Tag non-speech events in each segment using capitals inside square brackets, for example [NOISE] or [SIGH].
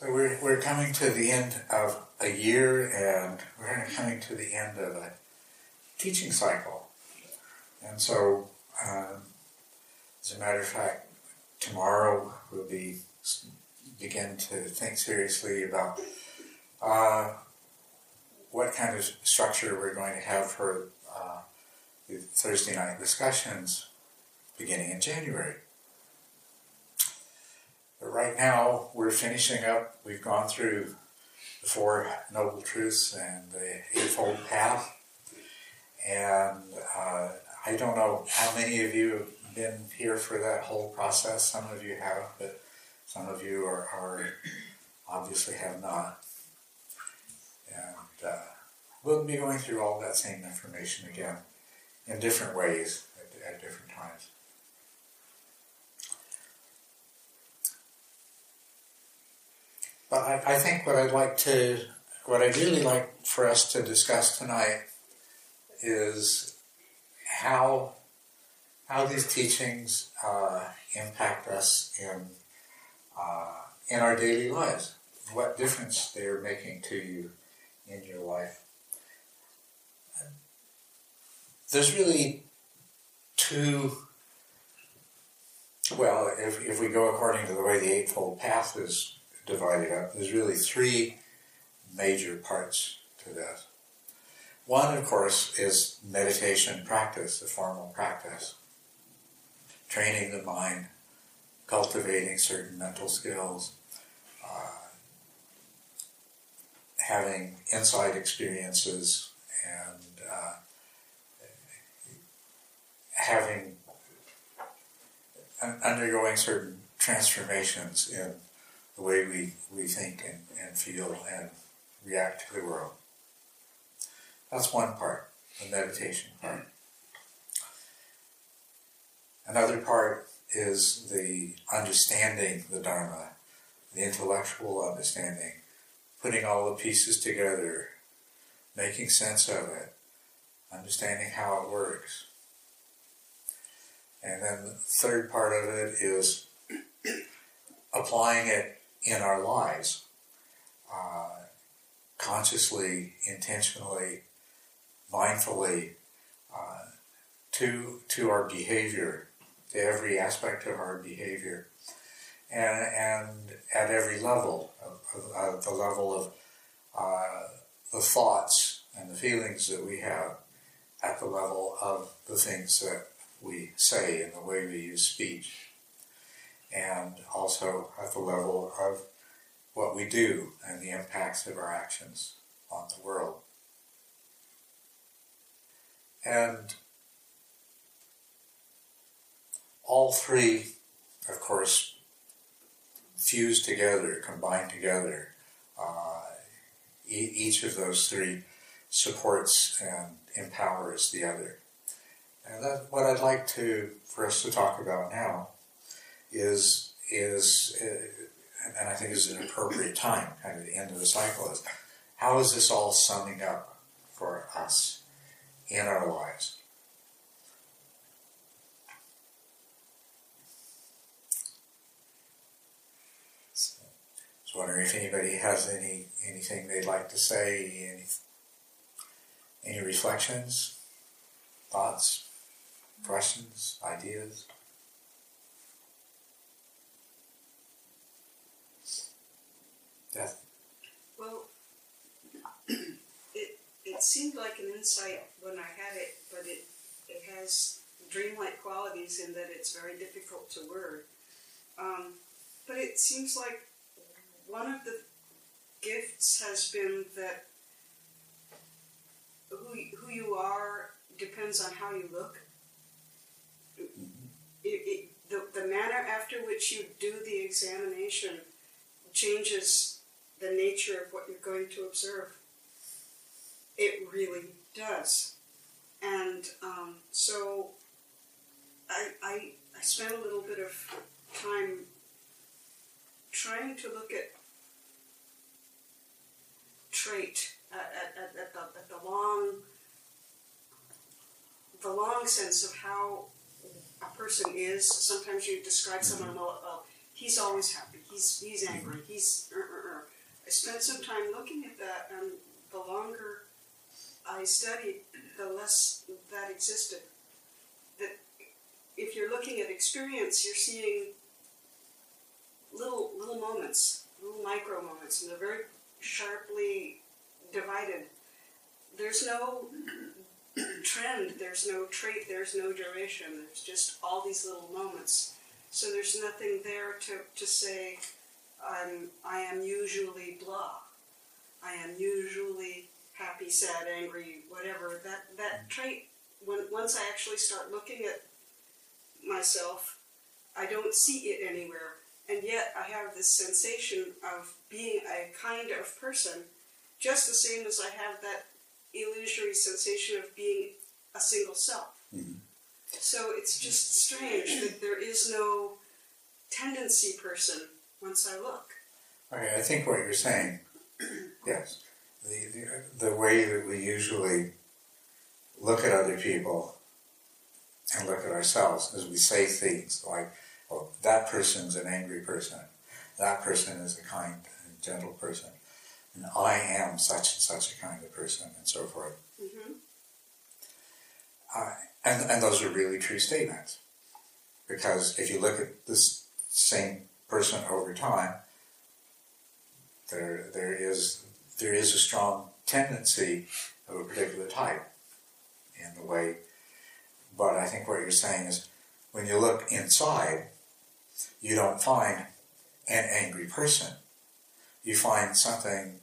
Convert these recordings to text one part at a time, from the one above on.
So we're, we're coming to the end of a year and we're coming to the end of a teaching cycle. And so, um, as a matter of fact, tomorrow we'll be begin to think seriously about uh, what kind of structure we're going to have for uh, the Thursday night discussions beginning in January. But right now, we're finishing up. We've gone through the Four Noble Truths and the Eightfold Path. And uh, I don't know how many of you have been here for that whole process. Some of you have, but some of you are, are obviously have not. And uh, we'll be going through all that same information again in different ways at, at different times. But I, I think what I'd like to, what I'd really like for us to discuss tonight is how how these teachings uh, impact us in uh, in our daily lives. What difference they are making to you in your life. There's really two. Well, if, if we go according to the way the Eightfold Path is divided up. There's really three major parts to that. One, of course, is meditation practice, the formal practice. Training the mind, cultivating certain mental skills, uh, having insight experiences, and uh, having undergoing certain transformations in the way we, we think and, and feel and react to the world. That's one part, the meditation part. Another part is the understanding the Dharma, the intellectual understanding, putting all the pieces together, making sense of it, understanding how it works. And then the third part of it is applying it in our lives, uh, consciously, intentionally, mindfully, uh, to to our behavior, to every aspect of our behavior, and and at every level, of, of, of the level of uh, the thoughts and the feelings that we have, at the level of the things that we say and the way we use speech and also at the level of what we do and the impacts of our actions on the world. And all three, of course, fuse together, combine together. Uh, e- each of those three supports and empowers the other. And that's what I'd like to for us to talk about now is is uh, and I think is an appropriate time, kind of the end of the cycle is how is this all summing up for us in our lives? So, I was wondering if anybody has any anything they'd like to say, any any reflections, thoughts, questions, ideas. Well, it it seemed like an insight when I had it, but it it has dreamlike qualities in that it's very difficult to word. Um, but it seems like one of the gifts has been that who who you are depends on how you look. It, it, the, the manner after which you do the examination changes the nature of what you're going to observe. It really does. And um, so I, I, I spent a little bit of time trying to look at trait at, at, at, the, at the long the long sense of how a person is. Sometimes you describe someone well, well he's always happy. He's he's angry. He's uh, uh, uh spent some time looking at that, and the longer I studied, the less that existed. That if you're looking at experience, you're seeing little little moments, little micro moments, and they're very sharply divided. There's no trend, there's no trait, there's no duration. There's just all these little moments. So there's nothing there to, to say, I'm, I am usually blah. I am usually happy, sad, angry, whatever. That, that trait, when, once I actually start looking at myself, I don't see it anywhere. And yet I have this sensation of being a kind of person, just the same as I have that illusory sensation of being a single self. Mhm. So it's just strange that there is no tendency person once I look. Okay, I think what you're saying, [CLEARS THROAT] yes, the, the way that we usually look at other people and look at ourselves is we say things like, "Well, that person's an angry person. That person is a kind and gentle person, and I am such and such a kind of person," and so forth. hmm Uh, and, and those are really true statements. Because if you look at this same person over time, there, there, is, there is a strong tendency of a particular type in the way. But I think what you're saying is when you look inside, you don't find an angry person. You find something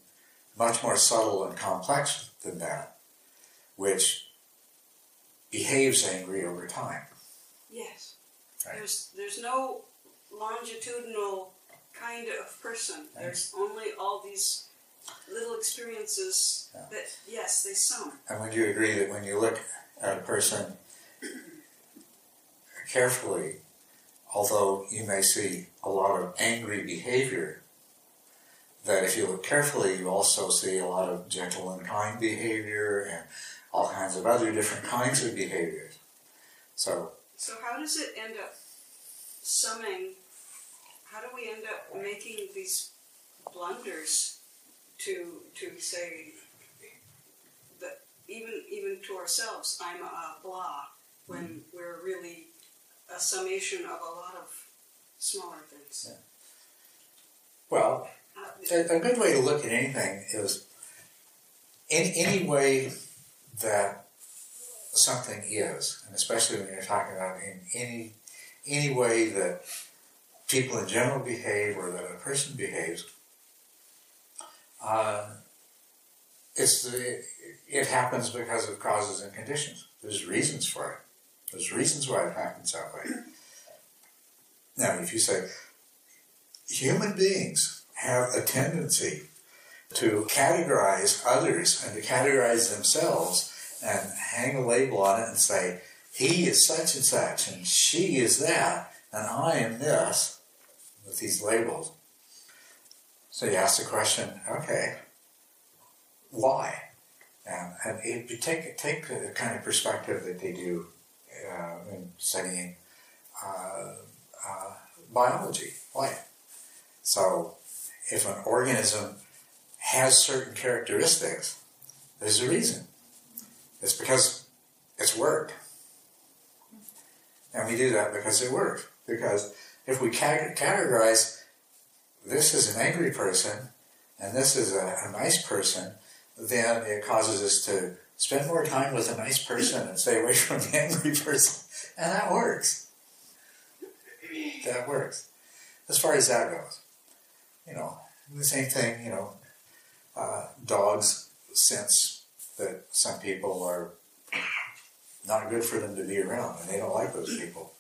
much more subtle and complex than that, which behaves angry over time. Yes. Right. There's there's no longitudinal kind of person. There's only all these experiences Yeah. that yes, they sum. And would you agree that when you look at a person carefully, although you may see a lot of angry behavior, that if you look carefully, you also see a lot of gentle and kind behavior and all kinds of other different kinds of behaviors. So, So how does it end up summing? How do we end up making these blunders to to say that even even to ourselves, I'm a blah when we're really a summation of a lot of smaller things. well, Uh, a, a good way to look at anything is in any way that something is, and especially when you're talking about in any any way that people in general behave or that a person behaves, uh, it's the, it happens because of causes and conditions. There's reasons for it. There's reasons why it happens that way. Now, if you say human beings have a tendency to categorize others and to categorize themselves and hang a label on it and say, he is such and such and she is that and I am this with these labels. So you ask the question, okay, why? And, and if you take, take the kind of perspective that they do uh, in studying uh, uh, biology, life. So if an organism has certain characteristics, there's a reason. It's because it's worked. And we do that because it works. Because if we categorize this is an angry person and this is a, a nice person, then it causes us to spend more time with a nice person and stay away [LAUGHS] from the angry person. And that works. That works. As far as that goes. You know, the same thing, you know, uh, dogs sense that some people are not good for them to be around and they don't like those people.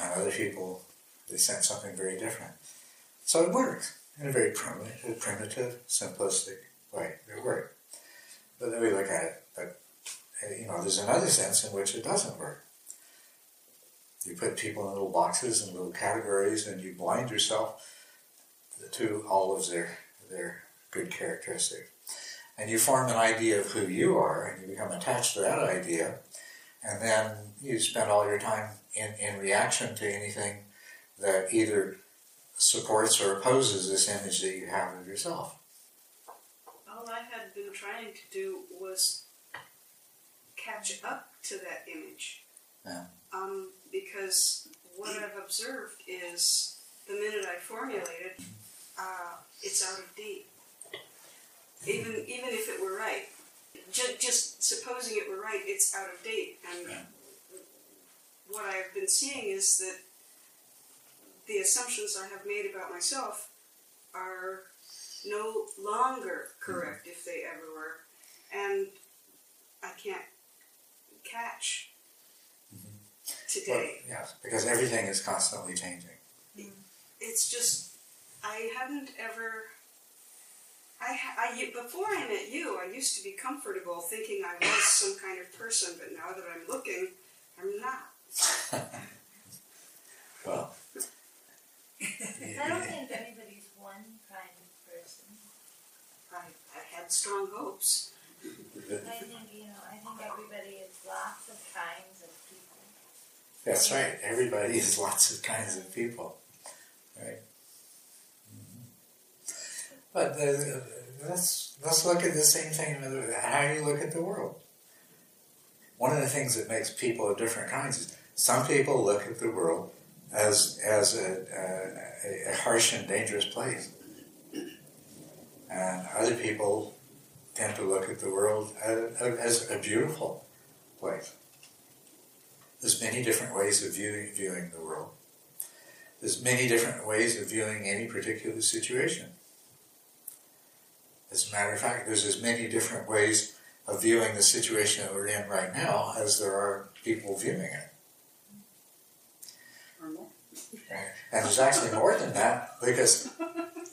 And other people, they sense something very different. So it works in a very primitive, primitive simplistic way. It works. But then we look at it, but uh, you know, there's another sense in which it doesn't work. You put people in little boxes and little categories, and you blind yourself to all of their their good characteristics, and you form an idea of who you are, and you become attached to that idea, and then you spend all your time in, in reaction to anything that either supports or opposes this image that you have of yourself. All I had been trying to do was catch up to that image. Yeah. Um, because what I've observed is the minute I formulate it, uh, it's out of date. Even even if it were right, just, just supposing it were right, it's out of date. And Yeah. what I've been seeing is that the assumptions I have made about myself are no longer correct if they ever were, and I can't catch today. Well, yes, because everything is constantly changing. It's just I hadn't ever. I, I before I met you, I used to be comfortable thinking I was some kind of person, but now that I'm looking, I'm not. [LAUGHS] Well, I don't think anybody's one kind of person. I, I had strong hopes. I think, you know, I think everybody is lots of kinds of people. that's right. Everybody is lots of kinds of people, right? Mhm. But uh, let's let's look at the same thing. with How do you look at the world. One of the things that makes people of different kinds is some people look at the world as as a, a, a harsh and dangerous place, and other people tend to look at the world as, as a beautiful place. There's many different ways of viewing, viewing the world. There's many different ways of viewing any particular situation. As a matter of fact, there's as many different ways of viewing the situation that we're in right now as there are people viewing it. And there's actually more than that because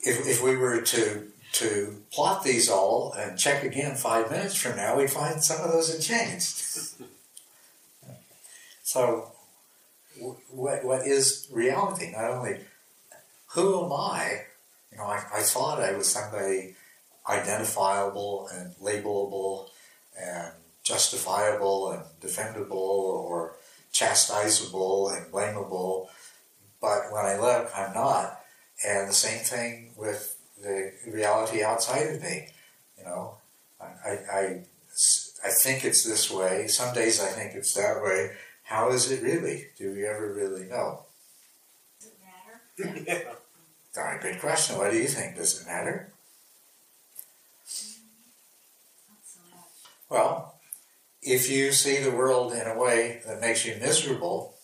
if, if we were to to plot these all and check again five minutes from now, we'd find some of those had changed. so, what what is reality? Not only who am I? You know, I, I thought I was somebody identifiable and labelable and justifiable and defendable or chastisable and blamable, but when I look, I'm not. And the same thing with the reality outside of me. You know, I, I, I, think it's this way. Some days I think it's that way. How is it really? Do we ever really know? Does it matter? [LAUGHS] All right, good question. What do you think? Does it matter? Mm, not so much. Well, if you see the world in a way that makes you miserable,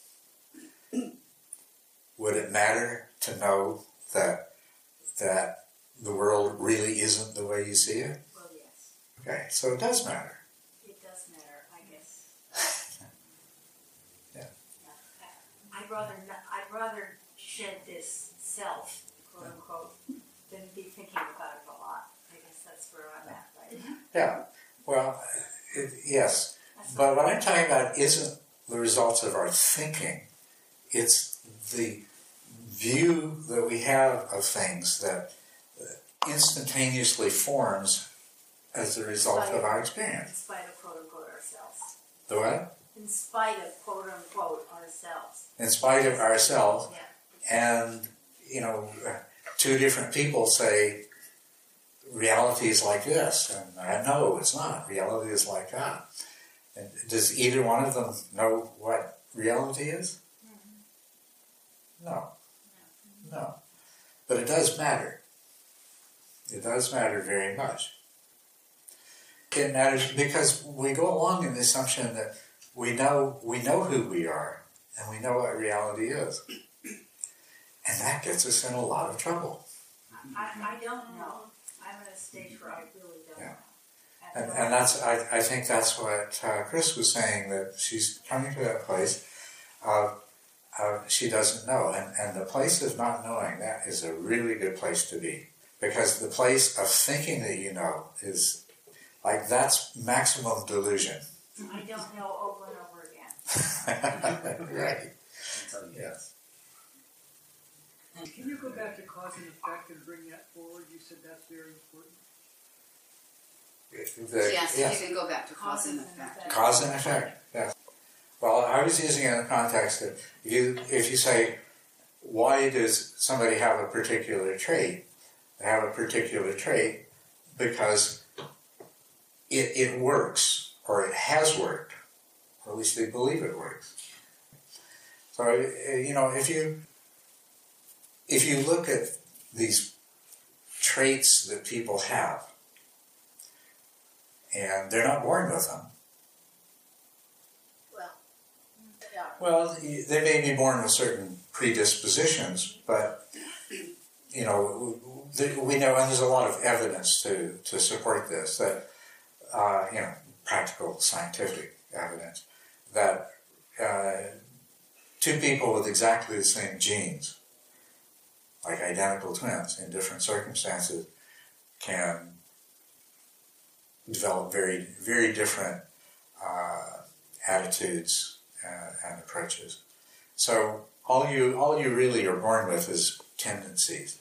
would it matter to know that that the world really isn't the way you see it? Well, yes, Okay, so it does matter. it does matter, I guess. [LAUGHS] Yeah. I- I'd rather, not- I'd rather shed this self, quote unquote, than be thinking about it a lot. I guess that's where I'm at right now. Yeah. Well, it, yes, That's but what I'm talking about isn't the results of our thinking. It's the view that we have of things that uh, instantaneously forms as a result of our experience. In spite of quote unquote ourselves. The what? In spite of quote unquote ourselves. In spite of ourselves, Yeah. and you know, two different people say reality is like this, and I know it's not. Reality is like that. And does either one of them know what reality is? Mm-hmm. No. No. But it does matter. It does matter very much. It matters because we go along in the assumption that we know we know who we are and we know what reality is. And that gets us in a lot of trouble. I, I don't know. I'm at a stage where I really don't Yeah. know. And, and that's I, I think that's what uh, Chris was saying that she's coming to that place of, of she doesn't know and, and the place of not knowing that is a really good place to be because the place of thinking that you know is like that's maximum delusion I don't know over and over again. [LAUGHS] right yes Can you go back to cause and effect and bring that forward? You said that's very important. The- Yes, yes. you can go back to cause and effect. Cause and effect, yes. Well, I was using it in the context that you, if you say, why does somebody have a particular trait? They have a particular trait because it, it works, or it has worked, or at least they believe it works. So, uh, you know, if you if you look at these traits that people have, and they're not born with them, Well, they are. Well, they may be born with certain predispositions, but you know, we know, and there's a lot of evidence to to support this. That uh, you know, practical scientific evidence that uh, two people with exactly the same genes, like identical twins in different circumstances, can develop very very different uh, attitudes uh, and approaches. So all you all you really are born with is tendencies.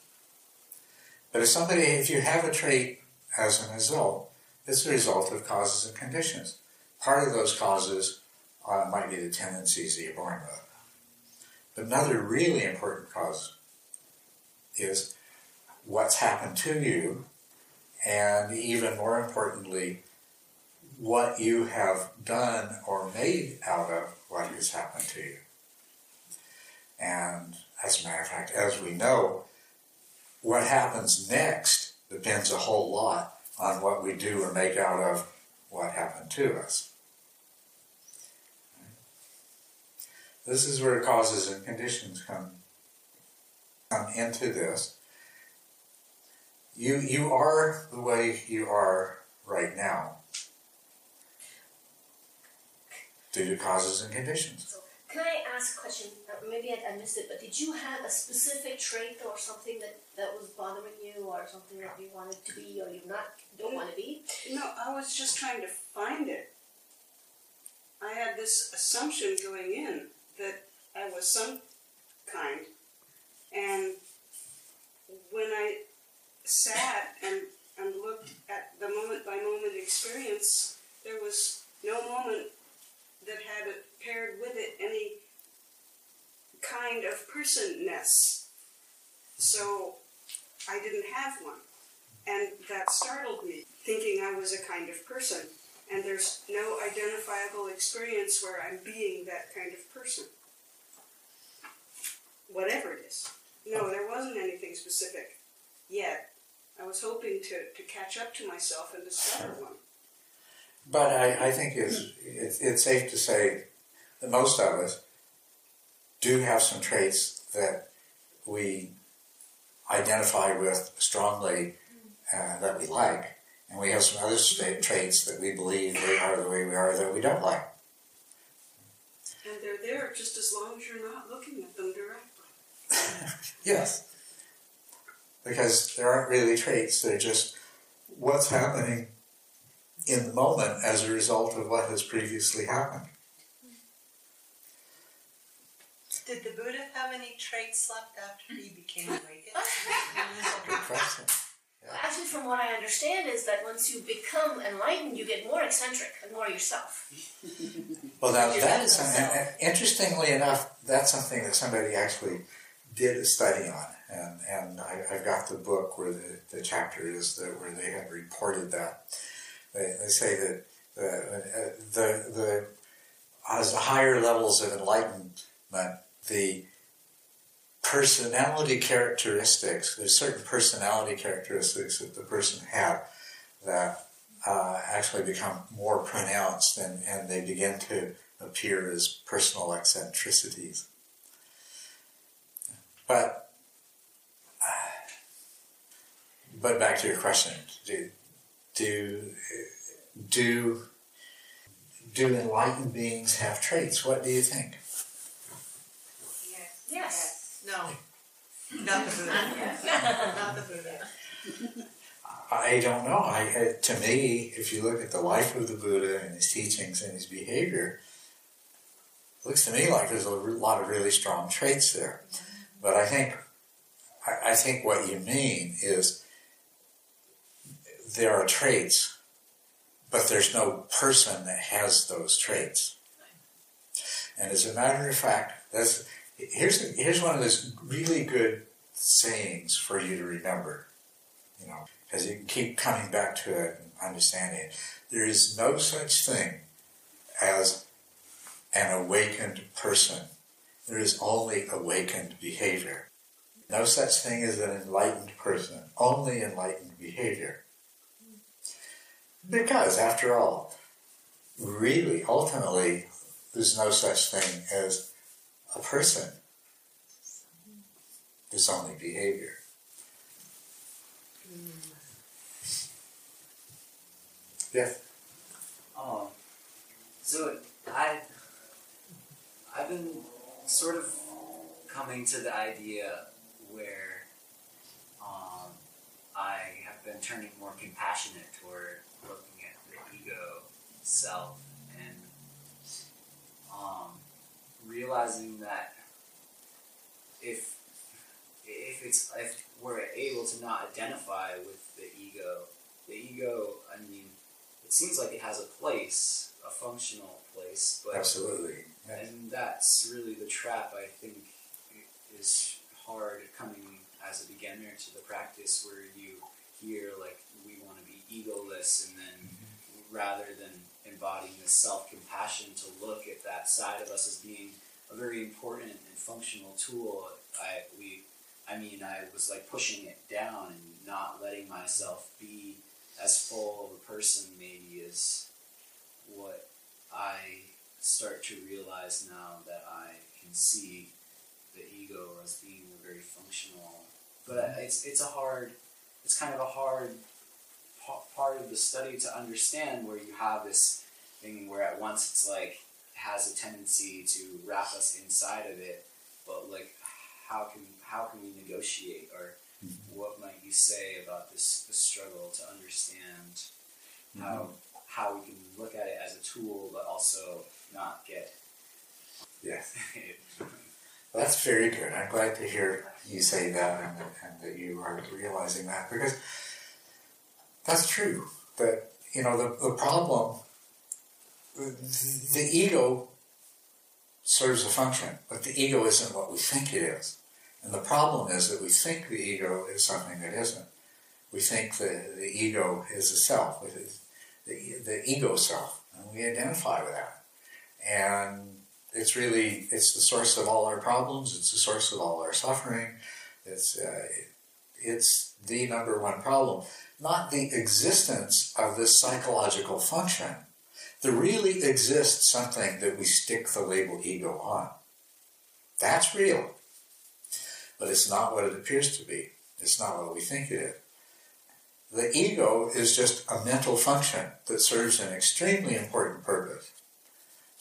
But if somebody, if you have a trait as a result, it's a result of causes and conditions. Part of those causes uh, might be the tendencies that you're born with. But another really important cause is what's happened to you, and even more importantly, what you have done or made out of what has happened to you. And as a matter of fact, as we know, what happens next depends a whole lot on what we do or make out of what happened to us. This is where causes and conditions come come into this. You you are the way you are right now due to causes and conditions. Can I ask a question? Uh, Maybe I, I missed it, but did you have a specific trait or something that, that was bothering you, or something that you wanted to be, or you not don't want to be? No, I was just trying to find it. I had this assumption going in that I was some kind, and when I sat and, and looked at the moment by moment experience, there was no moment that had it paired with it any kind of personness. So I didn't have one. And that startled me, thinking I was a kind of person. And there's no identifiable experience where I'm being that kind of person. Whatever it is. No, there wasn't anything specific yet. I was hoping to, to catch up to myself and discover one. But I, I think it's, it's, it's safe to say that most of us do have some traits that we identify with strongly uh, that we like, and we have some other sta- traits that we believe they are the way we are that we don't like. And they're there just as long as you're not looking at them directly. [LAUGHS] Yes. Because there aren't really traits, they're just what's happening in the moment as a result of what has previously happened. Did the Buddha have any traits left after he became awakened? Good question. Actually, from what I understand, is that once you become enlightened, you get more eccentric and more yourself. Well, now Your that is something, interestingly enough, that's something that somebody actually did a study on. And, and I, I've got the book where the, the chapter is that, where they have reported that. They, say that the, uh, the, the, as the higher levels of enlightenment, the personality characteristics, there's certain personality characteristics that the person had that uh, actually become more pronounced and, and they begin to appear as personal eccentricities. But, uh, but back to your question, do, do, do, do enlightened beings have traits? What do you think? Yes. Yes. No, not the Buddha. Not the Buddha. I don't know. I, uh, to me, if you look at the life of the Buddha and his teachings and his behavior, it looks to me like there's a lot of really strong traits there. But I think, I, I think what you mean is there are traits, but there's no person that has those traits. And as a matter of fact, that's Here's here's one of those really good sayings for you to remember. You know, as you keep coming back to it and understanding it. There is no such thing as an awakened person. There is only awakened behavior. No such thing as an enlightened person, only enlightened behavior. Because, after all, really, ultimately, there's no such thing as a person. There's only behavior. Yes. Um, so I, I've been sort of coming to the idea where um, I have been turning more compassionate toward looking at the ego self and um, realizing that if if it's if we're able to not identify with the ego, the ego, I mean, it seems like it has a place, a functional place, but Absolutely. Yes. and that's really the trap I think is hard coming as a beginner to the practice where you hear like we want to be egoless and then rather than embodying this self-compassion to look at that side of us as being a very important and functional tool I we I mean I was like pushing it down and not letting myself be as full of a person maybe as what I start to realize now that I can see the ego as being a very functional. But it's it's a hard, it's kind of a hard part of the study to understand where you have this thing where at once it's like has a tendency to wrap us inside of it, but like how can how can we negotiate or mm-hmm. what might you say about this, this struggle to understand mm-hmm. how how we can look at it as a tool but also not get Yes. [LAUGHS] That's very good. I'm glad to hear you say that and, and that you are realizing that because that's true. That, you know, the, the problem, the, the ego serves a function, but the ego isn't what we think it is. And the problem is that we think the ego is something that isn't. We think the, the ego is a self, it the, the ego self, and we identify with that. And it's really it's the source of all our problems. It's the source of all our suffering. It's uh, it's the number one problem, not the existence of this psychological function. There really exists something that we stick the label ego on. That's real, but it's not what it appears to be. It's not what we think it is. The ego is just a mental function that serves an extremely important purpose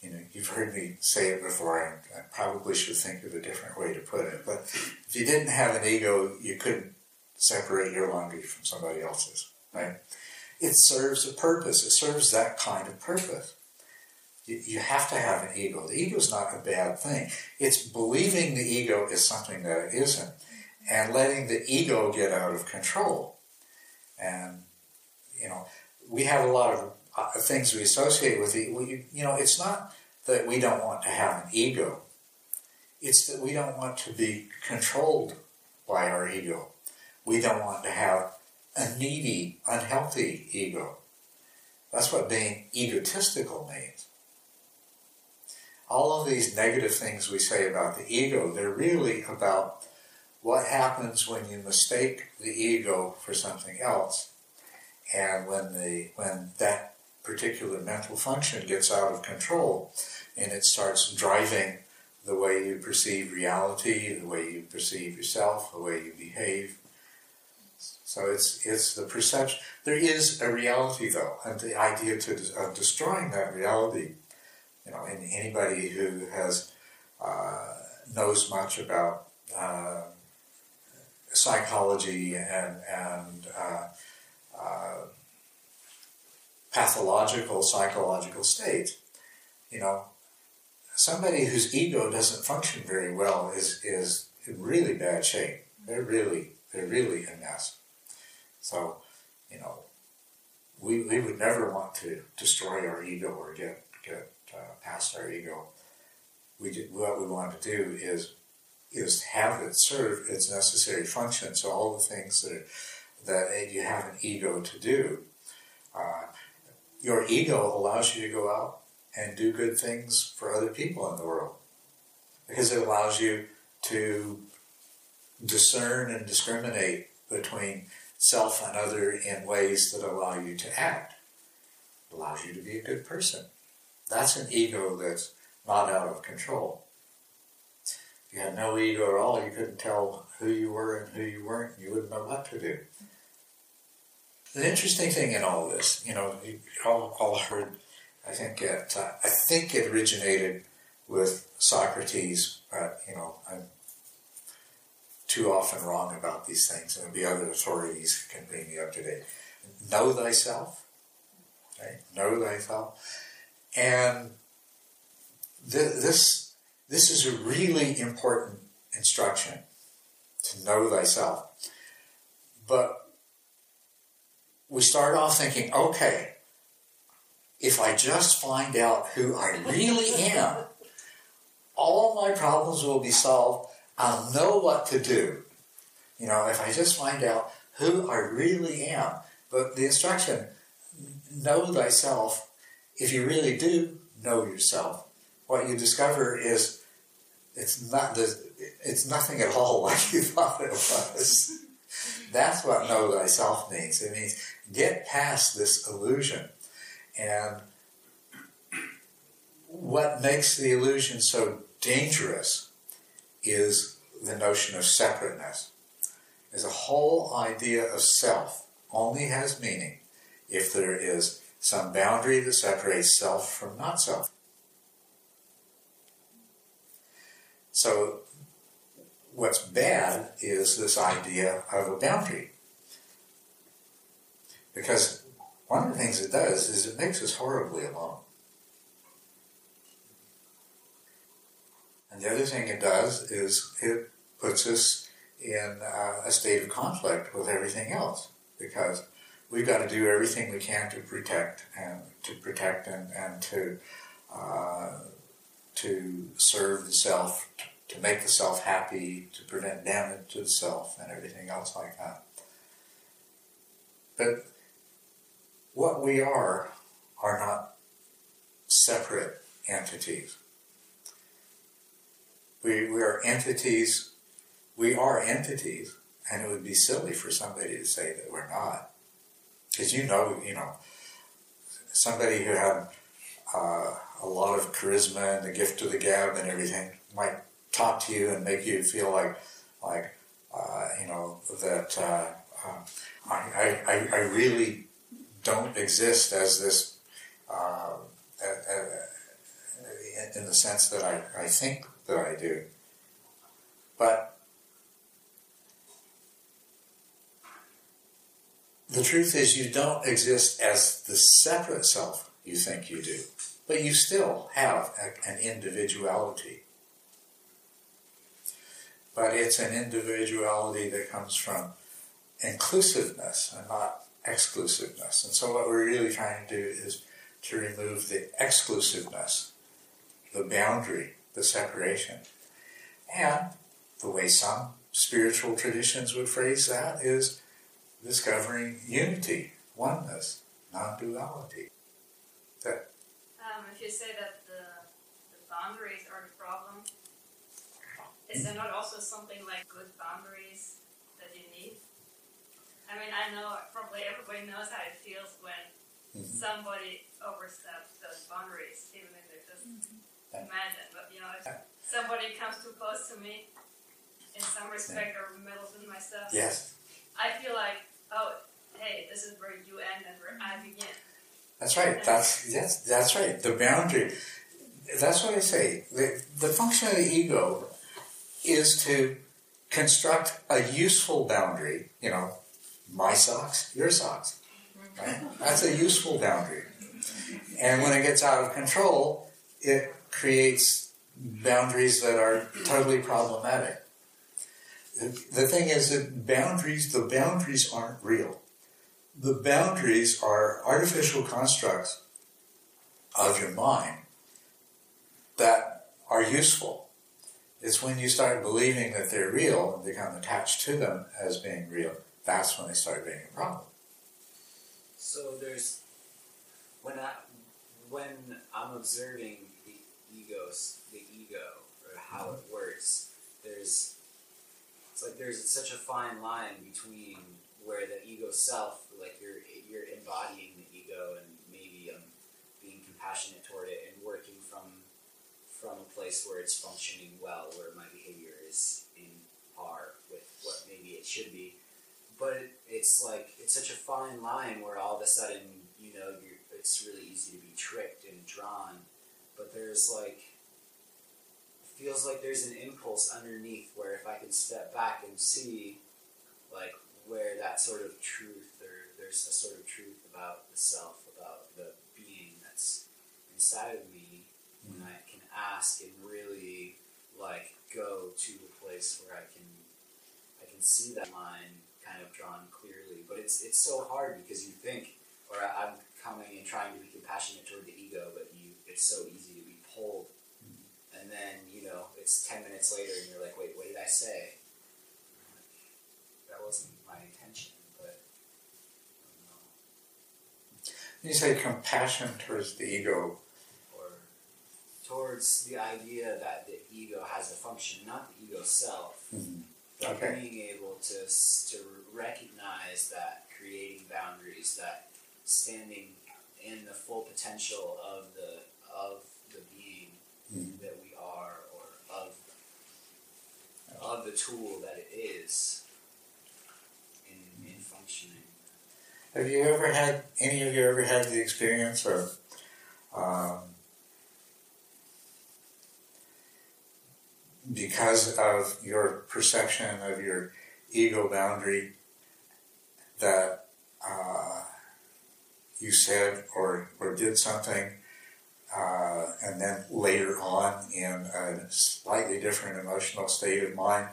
you know, you've heard me say it before, and I probably should think of a different way to put it. But if you didn't have an ego, you couldn't separate your laundry from somebody else's, right? It serves a purpose. It serves that kind of purpose. You, you have to have an ego. The ego is not a bad thing. It's believing the ego is something that it isn't, and letting the ego get out of control. And you know, we have a lot of uh, things we associate with it. You know, it's not that we don't want to have an ego. It's that we don't want to be controlled by our ego. We don't want to have a needy, unhealthy ego. That's what being egotistical means. All of these negative things we say about the ego, they're really about what happens when you mistake the ego for something else. And when the when that particular mental function gets out of control and it starts driving the way you perceive reality, the way you perceive yourself, the way you behave. So it's it's the perception. There is a reality though, and the idea to of destroying that reality. You know, and anybody who has uh, knows much about uh, psychology and and uh, uh pathological psychological state, You know, somebody whose ego doesn't function very well is is in really bad shape. They're really they're really a mess. So, you know, we, we would never want to destroy our ego or get get uh, past our ego. We did, what we want to do is is have it serve its necessary function. So all the things that that you have an ego to do, uh, your ego allows you to go out and do good things for other people in the world because it allows you to discern and discriminate between self and other in ways that allow you to act. Allows you to be a good person. That's an ego that's not out of control. If you had no ego at all, you couldn't tell who you were and who you weren't, you wouldn't know what to do. The interesting thing in all this, you know, you all, all heard, I think it, uh, I think it originated with Socrates, but you know, I'm too often wrong about these things, and there'll other authorities can bring me up to date. Know thyself? Know thyself, and th- this this is a really important instruction to know thyself. But we start off thinking, okay, if I just find out who I really am, all my problems will be solved. I'll know what to do. You know, if I just find out who I really am. But the instruction, know thyself, if you really do know yourself, what you discover is it's not the, it's nothing at all [LAUGHS] like you thought it was. That's what know thyself means. It means get past this illusion. And what makes the illusion so dangerous is the notion of separateness. Is a whole idea of self only has meaning if there is some boundary that separates self from not self. So, what's bad is this idea of a boundary. Because one of the things it does is it makes us horribly alone. And the other thing it does is it puts us in uh, a state of conflict with everything else because we've got to do everything we can to protect and to protect and, and to uh, to serve the self, to make the self happy, to prevent damage to the self, and everything else like that. But what we are are not separate entities. We, we are entities, we are entities, and it would be silly for somebody to say that we're not. Because you know, you know, somebody who had uh, a lot of charisma and the gift of the gab and everything might talk to you and make you feel like, like, uh, you know, that uh, uh I, I, I really don't exist as this, uh, in the sense that I, I think that I do. But the truth is, you don't exist as the separate self you think you do, but you still have a, an individuality. But it's an individuality that comes from inclusiveness and not exclusiveness. And so, what we're really trying to do is to remove the exclusiveness, the boundary the separation. And the way some spiritual traditions would phrase that is discovering unity, oneness, non duality. That um, if you say that the, the boundaries are the problem, is there not also something like good boundaries that you need? I mean, I know probably everybody knows how it feels when mm-hmm. somebody oversteps those boundaries, even if they're just mm-hmm imagine, but you know, if somebody comes too close to me, in some respect, or meddles with my stuff, Yes, I feel like, oh, hey, this is where you end and where I begin. that's right. That's yes, that's right. The boundary. That's what I say. The, the function of the ego is to construct a useful boundary. You know, my socks, your socks. Right? That's a useful boundary. And when it gets out of control, it creates boundaries that are totally problematic. The thing is that boundaries, the boundaries aren't real. The boundaries are artificial constructs of your mind that are useful. It's when you start believing that they're real and become attached to them as being real, that's when they start being a problem. So there's when I when I'm observing egos, the ego, or how it works. There's it's like there's such a fine line between where the ego self, like you're you're embodying the ego, and maybe um, being compassionate toward it and working from from a place where it's functioning well, where my behavior is in par with what maybe it should be. But it's like it's such a fine line where all of a sudden you know you're, it's really easy to be tricked and drawn. But there's like feels like there's an impulse underneath where if I can step back and see like where that sort of truth or there's a sort of truth about the self, about the being that's inside of me, and I can ask and really like go to a place where I can I can see that line kind of drawn clearly. But it's it's so hard because you think, or I'm coming and trying to be compassionate toward the ego, but it's so easy to be pulled. And then you know it's ten minutes later, and you're like, wait, what did I say? That wasn't my intention, but I don't know. You say compassion towards the ego. or towards the idea that the ego has a function, not the ego self, Mhm. but Okay. being able to to recognize that creating boundaries, that standing in the full potential of the of the being Mhm. that we are, or of of the tool that it is in in functioning. Have you ever had any of you ever had the experience of um, because of your perception of your ego boundary that uh, you said or, or did something uh, and then later on in a slightly different emotional state of mind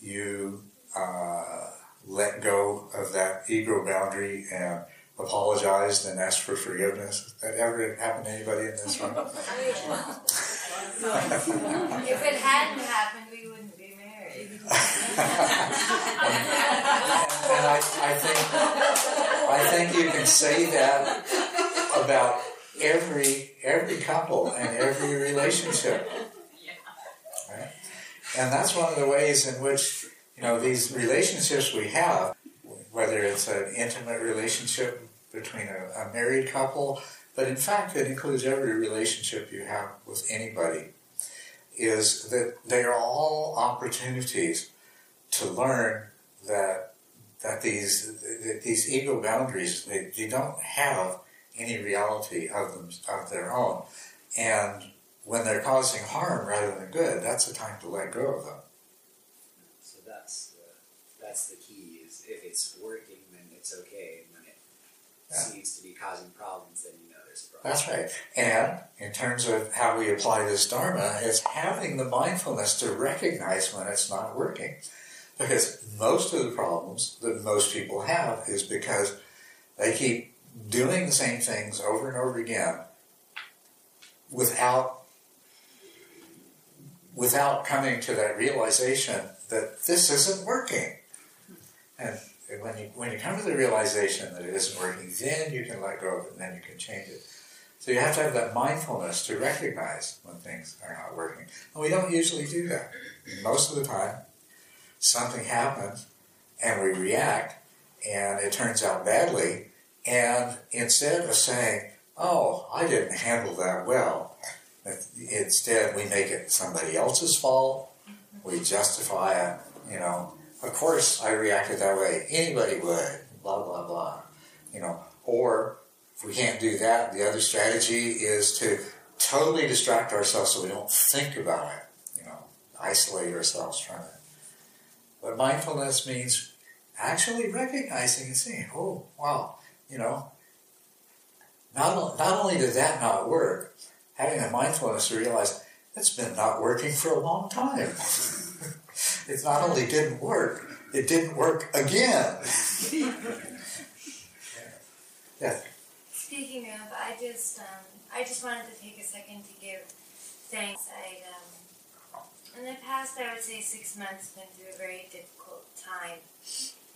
you uh, let go of that ego boundary and apologized and asked for forgiveness. Has that ever happened to anybody in this room? [LAUGHS] [LAUGHS] If it hadn't happened, we wouldn't be married. [LAUGHS] and I, I think I think you can say that about every every couple and every relationship. [LAUGHS] Right? And that's one of the ways in which you know these relationships we have, whether it's an intimate relationship between a, a married couple, but in fact it includes every relationship you have with anybody, is that they are all opportunities to learn that that these that these ego boundaries they, they don't have any reality of them of their own, and when they're causing harm rather than good, that's the time to let go of them. So that's the that's the key. Is if it's working, then it's okay. And when it Yeah. seems to be causing problems, then you know there's a problem. That's right. And in terms of how we apply this Dharma, it's having the mindfulness to recognize when it's not working. Because most of the problems that most people have is because they keep doing the same things over and over again without without coming to that realization that this isn't working. And when you when you come to the realization that it isn't working, then you can let go of it and then you can change it. So you have to have that mindfulness to recognize when things are not working. And we don't usually do that. Most of the time, something happens and we react and it turns out badly. And instead of saying, oh, I didn't handle that well, instead we make it somebody else's fault. We justify it, you know. Of course I reacted that way. Anybody would, blah, blah, blah. You know, or if we can't do that, the other strategy is to totally distract ourselves so we don't think about it, you know, isolate ourselves from it. But mindfulness means actually recognizing and saying, oh, wow, you know, not, not only did that not work, having the mindfulness to realize it's been not working for a long time. [LAUGHS] it not only didn't work, it didn't work again. [LAUGHS] yeah. Speaking of, I just um, I just wanted to take a second to give thanks. I um, In the past, I would say six months been through a very difficult time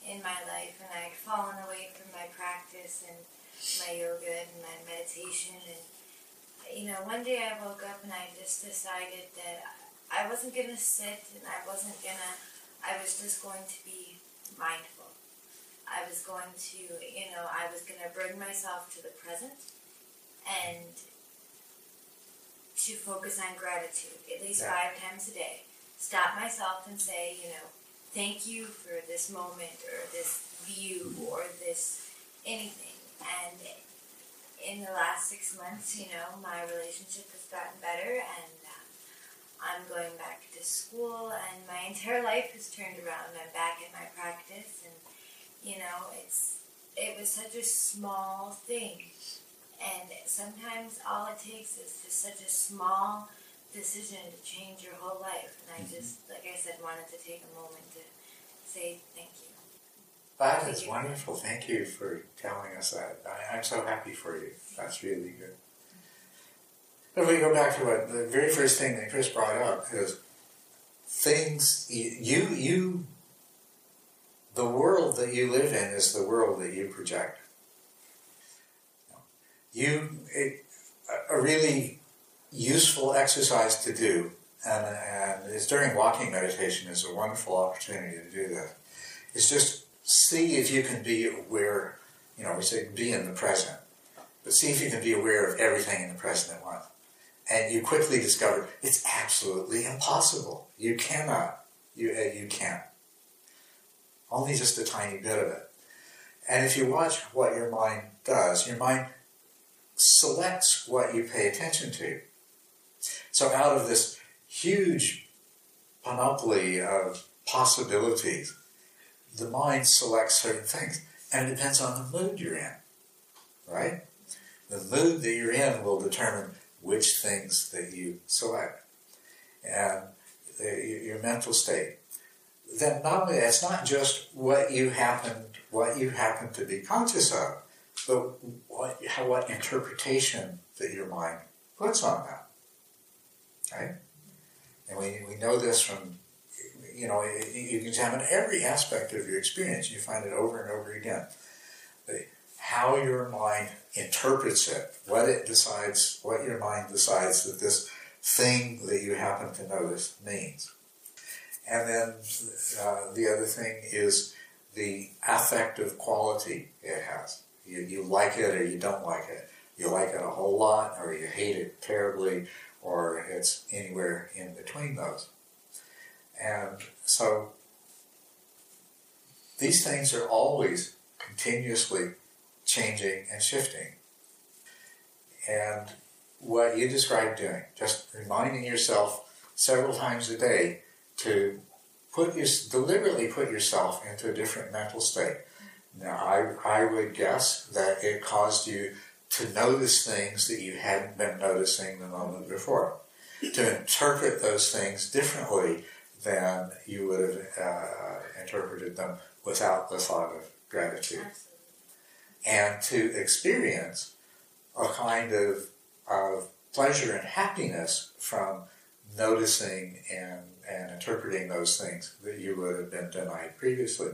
in my life, and I'd fallen away from my practice and my yoga and my meditation. And you know, one day I woke up and I just decided that I wasn't gonna sit and I wasn't gonna. I was just going to be mindful. I was going to, you know, I was gonna bring myself to the present and to focus on gratitude at least Yeah. five times a day. Stop myself and say, you know, thank you for this moment or this view or this anything. And in the last six months, you know, my relationship has gotten better and um, I'm going back to school and my entire life has turned around. I'm back in my practice and, you know, it's it was such a small thing and sometimes all it takes is just such a small decision to change your whole life. And I mm-hmm. just, like I said, wanted to take a moment to say thank you. That Thank is you. wonderful. Thank you for telling us that. I, I'm so happy for you. That's really good. If we go back to what the very first thing that Chris brought up is things you you, the world that you live in is the world that you project. You it, a really useful exercise to do, and, and is during walking meditation is a wonderful opportunity to do that. It's just see if you can be aware. You know, we say be in the present, but see if you can be aware of everything in the present at once. And you quickly discover it's absolutely impossible. You cannot. You uh, you can't. Only just a tiny bit of it. And if you watch what your mind does, your mind selects what you pay attention to. So out of this huge panoply of possibilities, the mind selects certain things. And it depends on the mood you're in, right? The mood that you're in will determine which things that you select. And your mental state. Then not only it's not just what you happen what you happen to be conscious of, but what what interpretation that your mind puts on that. Right? And we, we know this from you know, you examine every aspect of your experience. You find it over and over again. How your mind interprets it, what it decides, what your mind decides that this thing that you happen to notice means. And then uh, the other thing is the affective quality it has. You, you like it or you don't like it. You like it a whole lot or you hate it terribly or it's anywhere in between those. And so these things are always continuously changing and shifting. And what you described doing, just reminding yourself several times a day to put your, deliberately put yourself into a different mental state. Now, I, I would guess that it caused you to notice things that you hadn't been noticing the moment before, to interpret those things differently than you would have uh, interpreted them without the thought of gratitude. And to experience a kind of, of pleasure and happiness from noticing and, and interpreting those things that you would have been denied previously.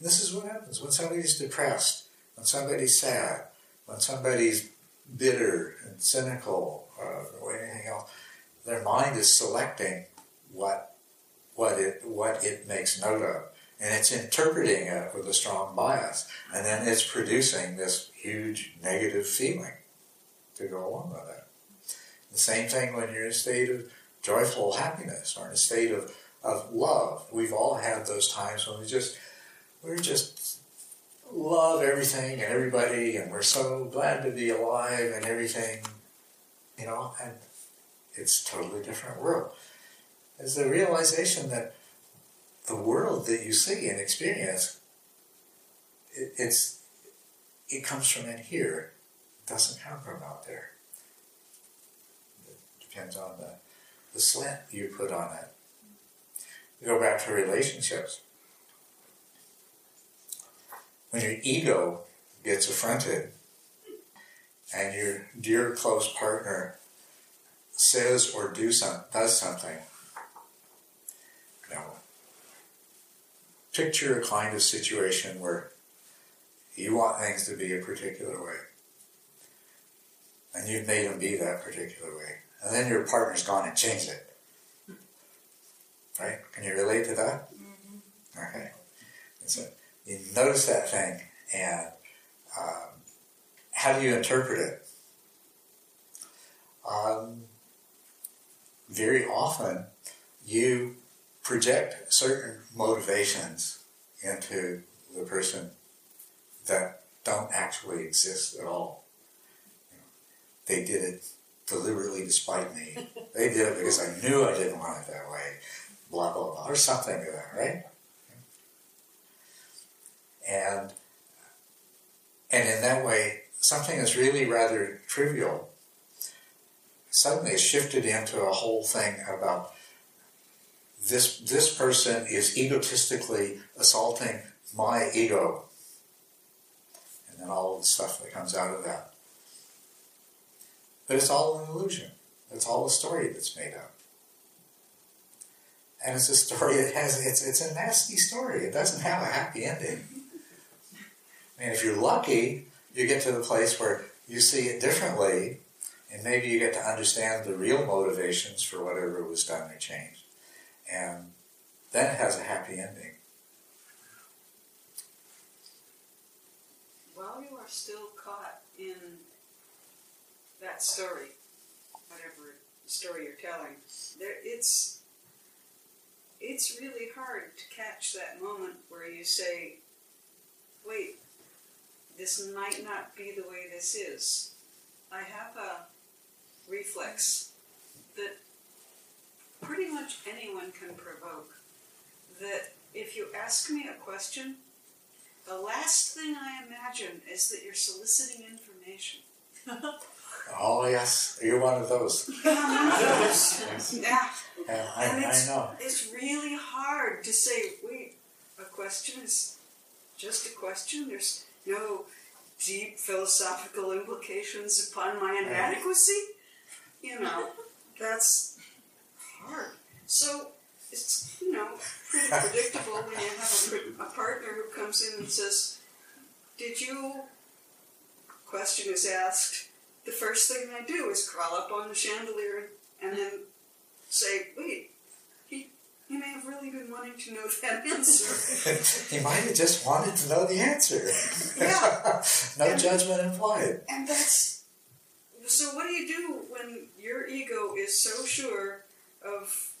This is what happens when somebody's depressed, when somebody's sad, when somebody's bitter and cynical uh, or anything else. Their mind is selecting what what it what it makes note of, and it's interpreting it with a strong bias, and then it's producing this huge negative feeling to go along with it. The same thing when you're in a state of joyful happiness or in a state of, of love. We've all had those times when we just we're just love everything and everybody and we're so glad to be alive and everything, you know, and it's totally different world. It's the realization that the world that you see and experience, it, it's it comes from in here. It doesn't come from out there. It depends on the, the slant you put on it. We go back to relationships. When your ego gets affronted and your dear close partner says or do some, does something picture a kind of situation where you want things to be a particular way. And you've made them be that particular way. And then your partner's gone and changed it. Right? Can you relate to that? Mm-hmm. Okay. And so you notice that thing, and um, how do you interpret it? Um, very often, you project certain motivations into the person that don't actually exist at all. You know, they did it deliberately despite me. they did it because I knew I didn't want it that way. Blah blah blah, or something like that, right? And and in that way, something that's really rather trivial suddenly shifted into a whole thing about this this person is egotistically assaulting my ego. And then all of the stuff that comes out of that. But it's all an illusion. It's all a story that's made up. And it's a story that has it's it's a nasty story. It doesn't have a happy ending I mean if you're lucky you get to the place where you see it differently and maybe you get to understand the real motivations for whatever was done or changed and then it has a happy ending. While you are still caught in that story, whatever story you're telling, there it's it's really hard to catch that moment where you say, "Wait, this might not be the way this is." I have a reflex that pretty much anyone can provoke. That if you ask me a question, the last thing I imagine is that you're soliciting information. [LAUGHS] Oh yes, you're one of those. [LAUGHS] [LAUGHS] yeah, Yeah, I, and I know. it's really hard to say, wait, a question is just a question. There's no deep philosophical implications upon my inadequacy. You know, that's hard. So it's you know pretty [LAUGHS] predictable when you have a, a partner who comes in and says, "Did you?" Question is asked. The first thing I do is crawl up on the chandelier and then say, "Wait, he he may have really been wanting to know that answer." [LAUGHS] he might have just wanted to know the answer. Yeah. [LAUGHS] no And- judgment implied. And that's so. What do you do when your ego is so sure of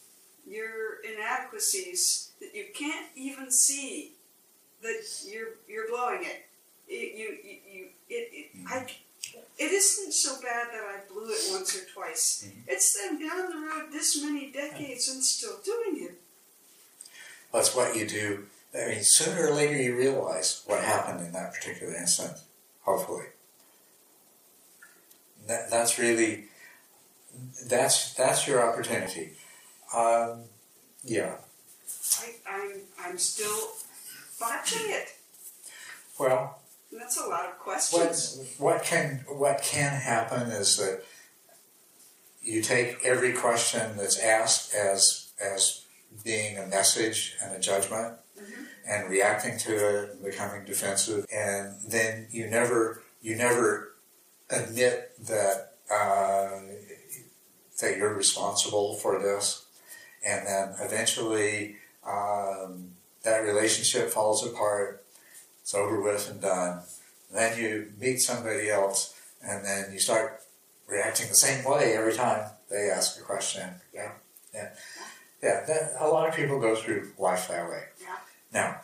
your inadequacies that you can't even see that you're you're blowing it? It you you, you it, it I. It isn't so bad that I blew it once or twice. It's them down the road this many decades and still doing it. That's what you do. I mean, sooner or later you realize what happened in that particular instant. Hopefully, that, that's really that's that's your opportunity. Um, yeah. I, I'm I'm still botching it. Well, And that's a lot of questions. what can what can happen is that you take every question that's asked as as being a message and a judgment and reacting to it and becoming defensive. And then you never you never admit that uh, that you're responsible for this. And then eventually um, that relationship falls apart it's over with and done. Then you meet somebody else and then you start reacting the same way every time they ask a question. Yeah yeah. Yeah that, a lot of people go through life that way. Yeah. now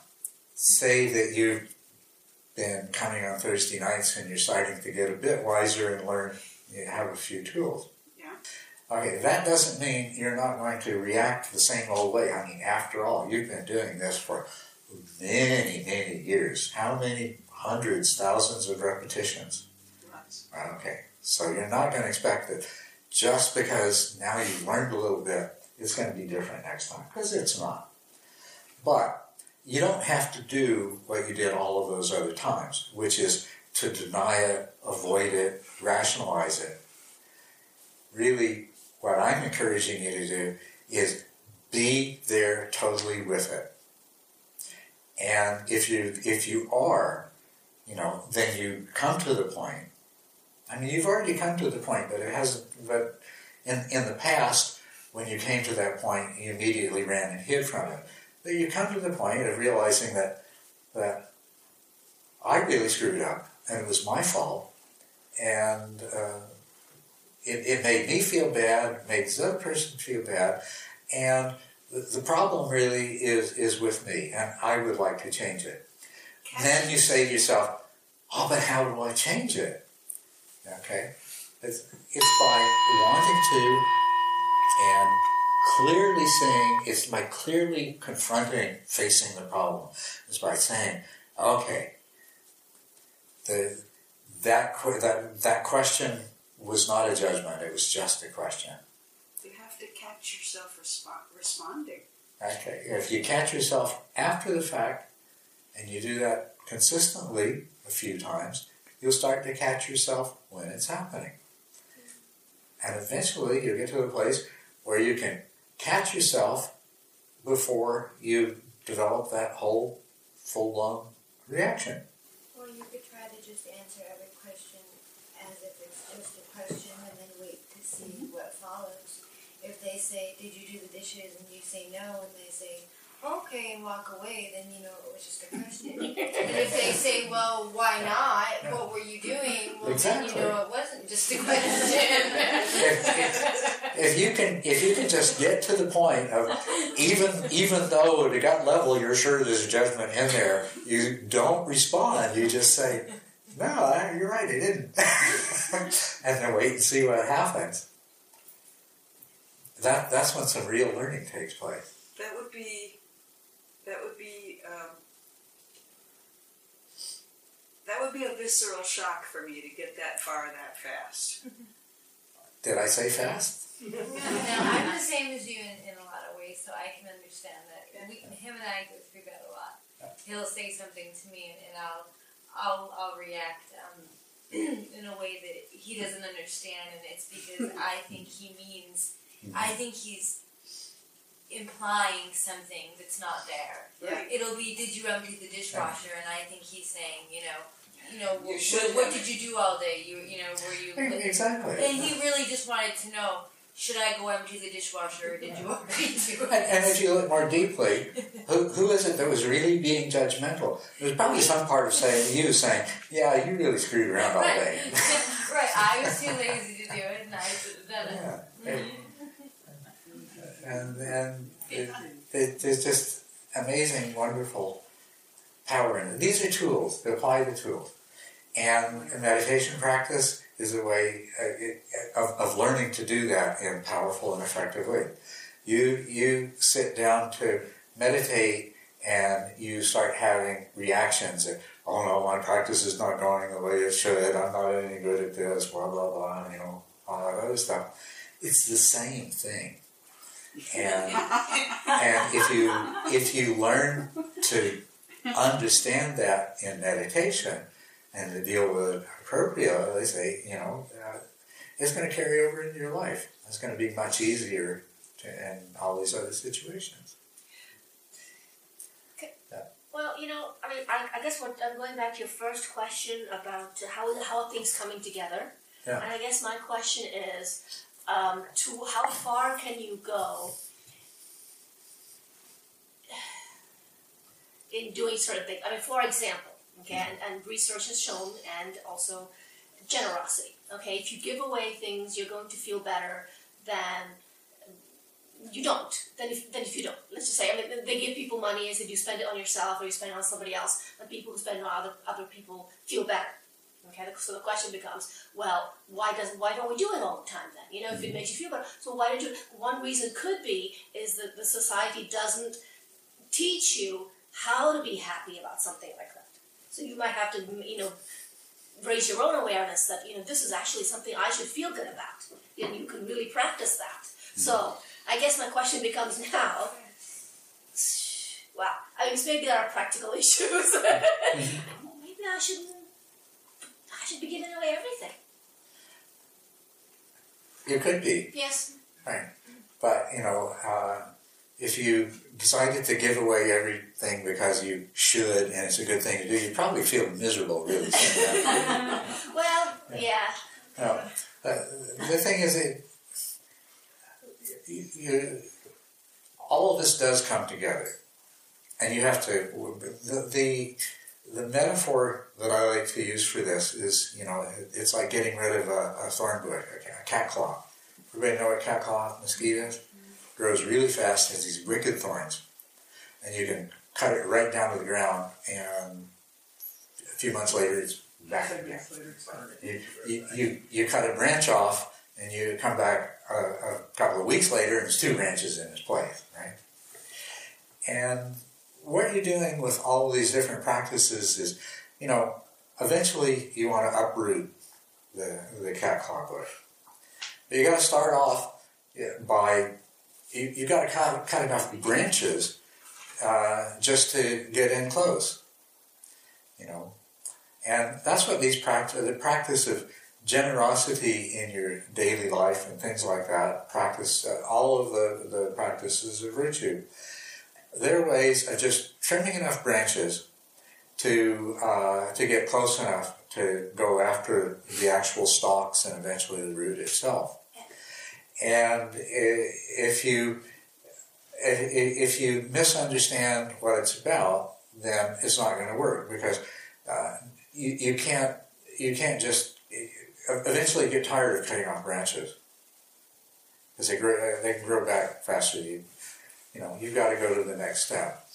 say that you've been coming on Thursday nights and you're starting to get a bit wiser and learn you have a few tools. Yeah. okay that doesn't mean you're not going to react the same old way. I mean after all you've been doing this for many many years how many hundreds thousands of repetitions Right, okay. So you're not going to expect that just because now you've learned a little bit, it's going to be different next time. Because it's not. But you don't have to do what you did all of those other times, which is to deny it, avoid it, rationalize it. Really, what I'm encouraging you to do is be there totally with it. And if you if you are, you know, then you come to the point. I mean, you've already come to the point, but it hasn't. But in in the past, when you came to that point, you immediately ran and hid from it. But you come to the point of realizing that that I really screwed up, and it was my fault, and uh, it, it made me feel bad, made the other person feel bad, and the, problem really is is with me, and I would like to change it. Then you say to yourself, "Oh, but how do I change it?" Okay, it's, it's by wanting to and clearly saying it's by clearly confronting, facing the problem. It's by saying, "Okay, the that that that question was not a judgment; it was just a question." You have to catch yourself respo- responding. Okay, if you catch yourself after the fact and you do that consistently a few times, you'll start to catch yourself when it's happening. And eventually you'll get to a place where you can catch yourself before you develop that whole full blown reaction. Or you could try to just answer every question as if it's just a question and then wait to see what follows. If they say, Did you do the dishes? and you say no, and they say, Okay, and walk away, then you know it was just a question. [LAUGHS] and if they say, Well, why not? What were you doing? Well, then you know it wasn't just a question. If you can if you can just get to the point of even even though at a gut level you're sure there's a judgment in there, you don't respond. You just say, "No, you're right, I didn't," [LAUGHS] and then wait and see what happens. That that's when some real learning takes place. That would be, that would be, um, that would be a visceral shock for me to get that far that fast. Did I say fast? No, I'm the same as you in, in a lot of ways, so I can understand that. We, him and I go through that a lot. He'll say something to me, and, and I'll, I'll, I'll react um, [CLEARS THROAT] in a way that he doesn't understand, and it's because I think he means, I think he's implying something that's not there. Right. It'll be, did you empty the dishwasher? And I think he's saying, you know, you know, You what, what, did you do all day? You, you know, were you? Exactly. And he really just wanted to know, should I go empty the dishwasher or did you already do And, and if you look more deeply, who, who is it that was really being judgmental? There's probably some part of saying you saying, "Yeah, you really screwed around all day." [LAUGHS] right, I was too lazy to do it and I should have done it. Yeah. Mm-hmm. And then it, it, there's just amazing, wonderful power in it. These are tools. Apply the tools. And meditation practice is a way uh, of, of learning to do that in a powerful and effective way. You you sit down to meditate and you start having reactions. That, oh no, my practice is not going the way it should. I'm not any good at this. Blah blah blah. You know all that other stuff. It's the same thing. And [LAUGHS] and if you if you learn to understand that in meditation and to deal with it appropriately, say, you know, uh, it's going to carry over into your life. It's going to be much easier to, in all these other situations. Well, you know, I mean, I, I guess what, I'm going back to your first question about how how are things coming together. Yeah. And I guess my question is, um, to how far can you go in doing certain things? I mean, for example, okay, and, and research has shown, and also generosity. Okay, if you give away things, you're going to feel better than you don't. Then if then if you don't, let's just say, I mean, they give people money and said you spend it on yourself or you spend it on somebody else, and people who spend it on other other people feel better. Okay, so the question becomes, well, why doesn't why don't we do it all the time then? You know, if it mm-hmm. makes you feel better, so why don't you? One reason could be is that the society doesn't teach you how to be happy about something like that. So you might have to, you know, raise your own awareness that you know this is actually something I should feel good about, and you can really practice that. Mm-hmm. So I guess my question becomes [LAUGHS] now. Wow, I mean, maybe there are practical [LAUGHS] issues. Mm-hmm. maybe I should. Should be giving away everything. You could be, Yes. right? But you know, uh, if you decided to give away everything because you should and it's a good thing to do, you'd probably feel miserable really [LAUGHS] well, yeah. No, uh, the thing is, it, you, you, all of this does come together, and you have to. The, the the metaphor that I like to use for this is, you know, it's like getting rid of a, a thorn bush, a, cat claw. Everybody know what cat claw mosquito is? Grows really fast, has these wicked thorns, and you can cut it right down to the ground, and a few months later it's back again. You, you, you, you cut a branch off, and you come back a, a couple of weeks later, and there's two branches in its place, right? And what you're doing with all these different practices is, you know, eventually you want to uproot the, the cat claw bush. But you got to start off by, you, you got to cut, cut enough branches uh, just to get in close, you know. And that's what these practice, the practice of generosity in your daily life and things like that, practice, uh, all of the, the practices of virtue their ways of just trimming enough branches to uh, to get close enough to go after the actual stalks and eventually the root itself. And if you if you misunderstand what it's about, then it's not going to work because uh, you, you can't you can't just eventually get tired of cutting off branches because they grow they can grow back faster. You you know, you've got to go to the next step.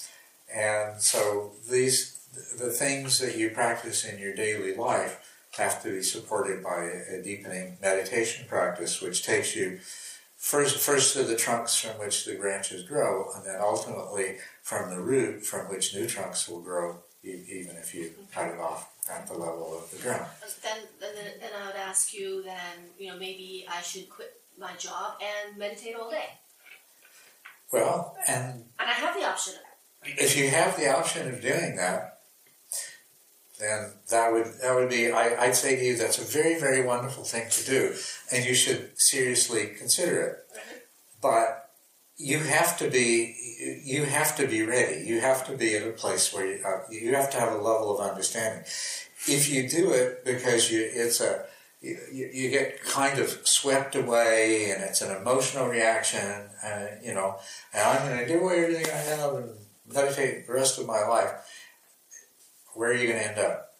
And so these, the things that you practice in your daily life have to be supported by a deepening meditation practice, which takes you first, first to the trunks from which the branches grow, and then ultimately from the root from which new trunks will grow, even if you cut it off at the level of the ground. Then, then, then I would ask you, then, you know, maybe I should quit my job and meditate all day. Well, and and I have the option. If you have the option of doing that, then that would that would be I, would say to you that's a very very wonderful thing to do, and you should seriously consider it. But you have to be you have to be ready. You have to be at a place where you, uh, you have to have a level of understanding. If you do it because you it's a you, you, get kind of swept away and it's an emotional reaction and you know and i'm going to away everything i have and meditate the rest of my life. Where are you going to end up?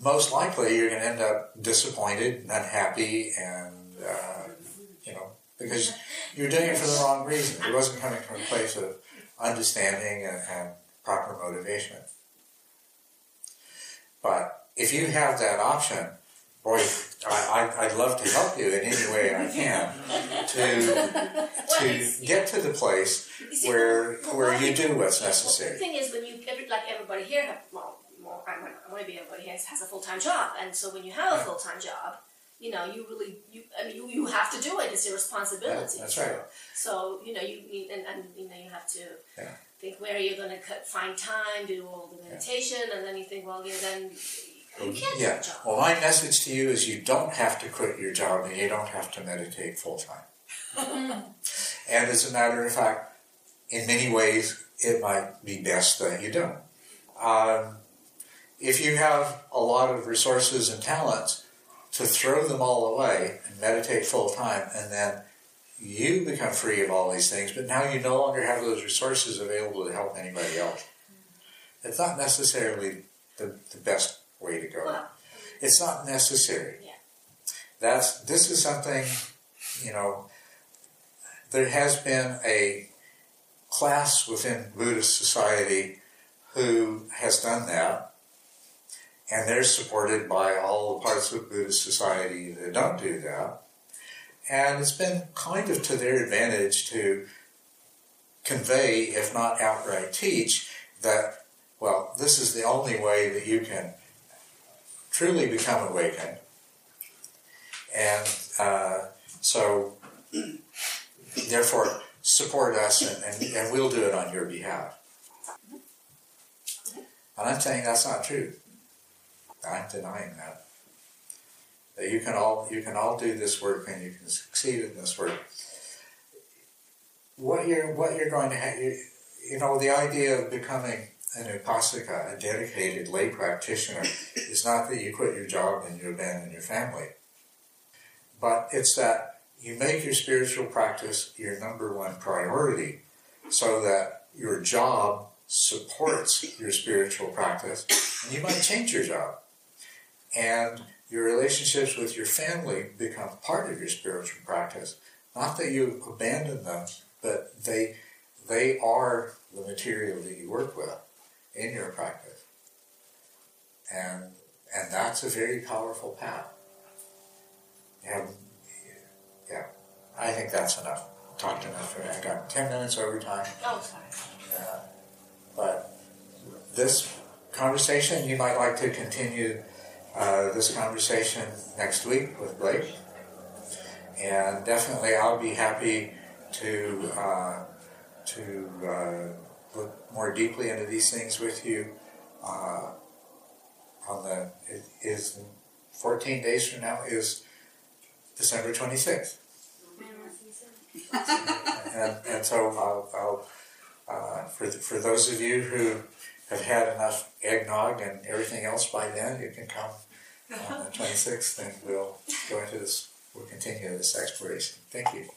Most likely you're going to end up disappointed and unhappy and uh, you know because you're doing it for the wrong reason. It wasn't coming from a place of understanding and, and proper motivation. But if you have that option, boy, I, would love to help you in any way I can to [LAUGHS] to get to the place where where you do what's necessary. The thing is, when you every, like everybody here, have, well, well, maybe everybody here has a full time job, and so when you have a full time job, you know, you really, you, I mean, you, you have to do it. It's your responsibility. Yeah, that's right. So, you know, you, you and, and, you know, you have to yeah. think where you're going to find time to do all the meditation, yeah. and then you think, well, then you can't yeah. Well, my message to you is you don't have to quit your job and you don't have to meditate full time. [LAUGHS] and as a matter of fact, in many ways, it might be best that you don't. Um, if you have a lot of resources and talents, to throw them all away and meditate full time, and then you become free of all these things, but now you no longer have those resources available to help anybody else. It's not necessarily the, the best way to go. Well, it's not necessary. Yeah. That's this is something, you know. There has been a class within Buddhist society who has done that, and they're supported by all the parts of Buddhist society that don't do that. And it's been kind of to their advantage to convey, if not outright teach, that, well, this is the only way that you can truly become awakened. And uh, so, therefore, support us and, and, and we'll do it on your behalf. And I'm saying that's not true. I'm denying that. That you can all you can all do this work and you can succeed in this work. what you're what you're going to have, you, you know, the idea of becoming an upasaka, a dedicated lay practitioner, is not that you quit your job and you abandon your family, but it's that you make your spiritual practice your number one priority, so that your job supports your spiritual practice, and you might change your job, and your relationships with your family become part of your spiritual practice. Not that you abandon them, but they they are the material that you work with in your practice. And and that's a very powerful path. And yeah, I think that's enough. Talked enough for I got ten minutes over time. Oh, sorry. Yeah. But this conversation, you might like to continue uh, this conversation next week with Blake. And definitely, I'll be happy to uh, to uh, look more deeply into these things with you. Uh, on the it is 14 days from now is December 26th, and, and so I'll, I'll uh, for the, for those of you who have had enough eggnog and everything else by then, you can come on the 26th, and we'll go into this. We'll continue this exploration. Thank you.